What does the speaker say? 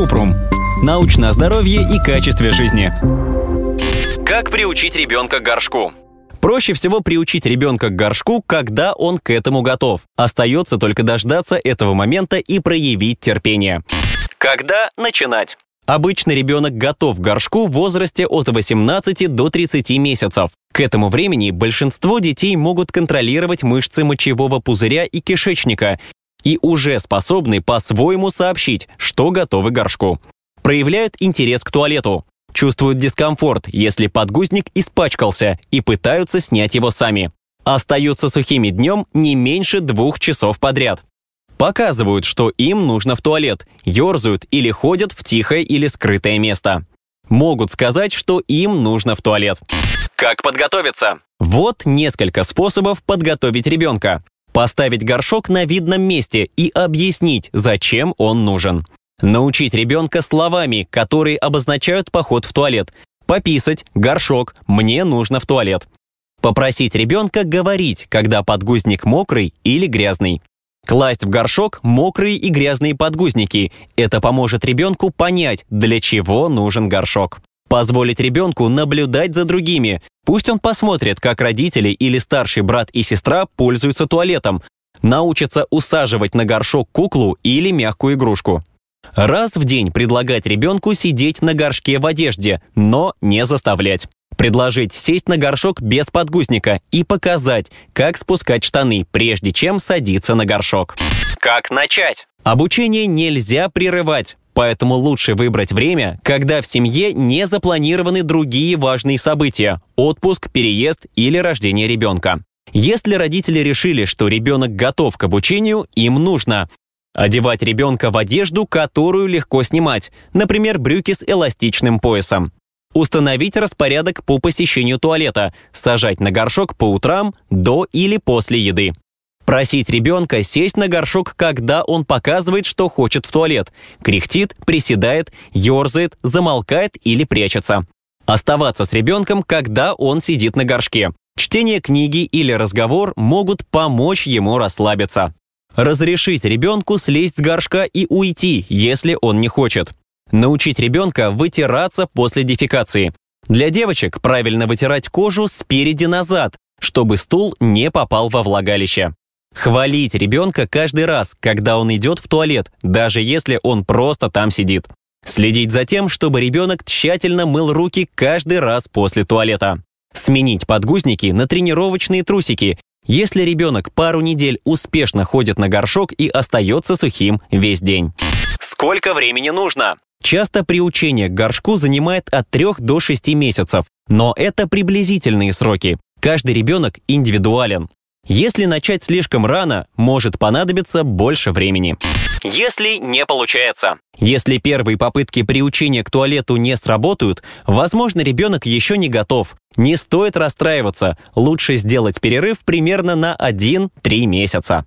Купрум. Научное здоровье и качестве жизни. Как приучить ребенка к горшку? Проще всего приучить ребенка к горшку, когда он к этому готов. Остается только дождаться этого момента и проявить терпение. Когда начинать? Обычно ребенок готов к горшку в возрасте от 18 до 30 месяцев. К этому времени большинство детей могут контролировать мышцы мочевого пузыря и кишечника и уже способны по-своему сообщить, что готовы горшку. Проявляют интерес к туалету, чувствуют дискомфорт, если подгузник испачкался, и пытаются снять его сами. Остаются сухими днем не меньше двух часов подряд показывают, что им нужно в туалет, ерзают или ходят в тихое или скрытое место. Могут сказать, что им нужно в туалет. Как подготовиться? Вот несколько способов подготовить ребенка. Поставить горшок на видном месте и объяснить, зачем он нужен. Научить ребенка словами, которые обозначают поход в туалет. Пописать, горшок, мне нужно в туалет. Попросить ребенка говорить, когда подгузник мокрый или грязный. Класть в горшок мокрые и грязные подгузники. Это поможет ребенку понять, для чего нужен горшок. Позволить ребенку наблюдать за другими. Пусть он посмотрит, как родители или старший брат и сестра пользуются туалетом. Научится усаживать на горшок куклу или мягкую игрушку. Раз в день предлагать ребенку сидеть на горшке в одежде, но не заставлять. Предложить сесть на горшок без подгузника и показать, как спускать штаны, прежде чем садиться на горшок. Как начать? Обучение нельзя прерывать, поэтому лучше выбрать время, когда в семье не запланированы другие важные события – отпуск, переезд или рождение ребенка. Если родители решили, что ребенок готов к обучению, им нужно одевать ребенка в одежду, которую легко снимать, например, брюки с эластичным поясом. Установить распорядок по посещению туалета, сажать на горшок по утрам, до или после еды. Просить ребенка сесть на горшок, когда он показывает, что хочет в туалет. Кряхтит, приседает, ерзает, замолкает или прячется. Оставаться с ребенком, когда он сидит на горшке. Чтение книги или разговор могут помочь ему расслабиться. Разрешить ребенку слезть с горшка и уйти, если он не хочет. Научить ребенка вытираться после дефекации. Для девочек правильно вытирать кожу спереди назад, чтобы стул не попал во влагалище. Хвалить ребенка каждый раз, когда он идет в туалет, даже если он просто там сидит. Следить за тем, чтобы ребенок тщательно мыл руки каждый раз после туалета. Сменить подгузники на тренировочные трусики, если ребенок пару недель успешно ходит на горшок и остается сухим весь день. Сколько времени нужно? Часто приучение к горшку занимает от 3 до 6 месяцев, но это приблизительные сроки. Каждый ребенок индивидуален. Если начать слишком рано, может понадобиться больше времени. Если не получается. Если первые попытки приучения к туалету не сработают, возможно, ребенок еще не готов. Не стоит расстраиваться, лучше сделать перерыв примерно на 1-3 месяца.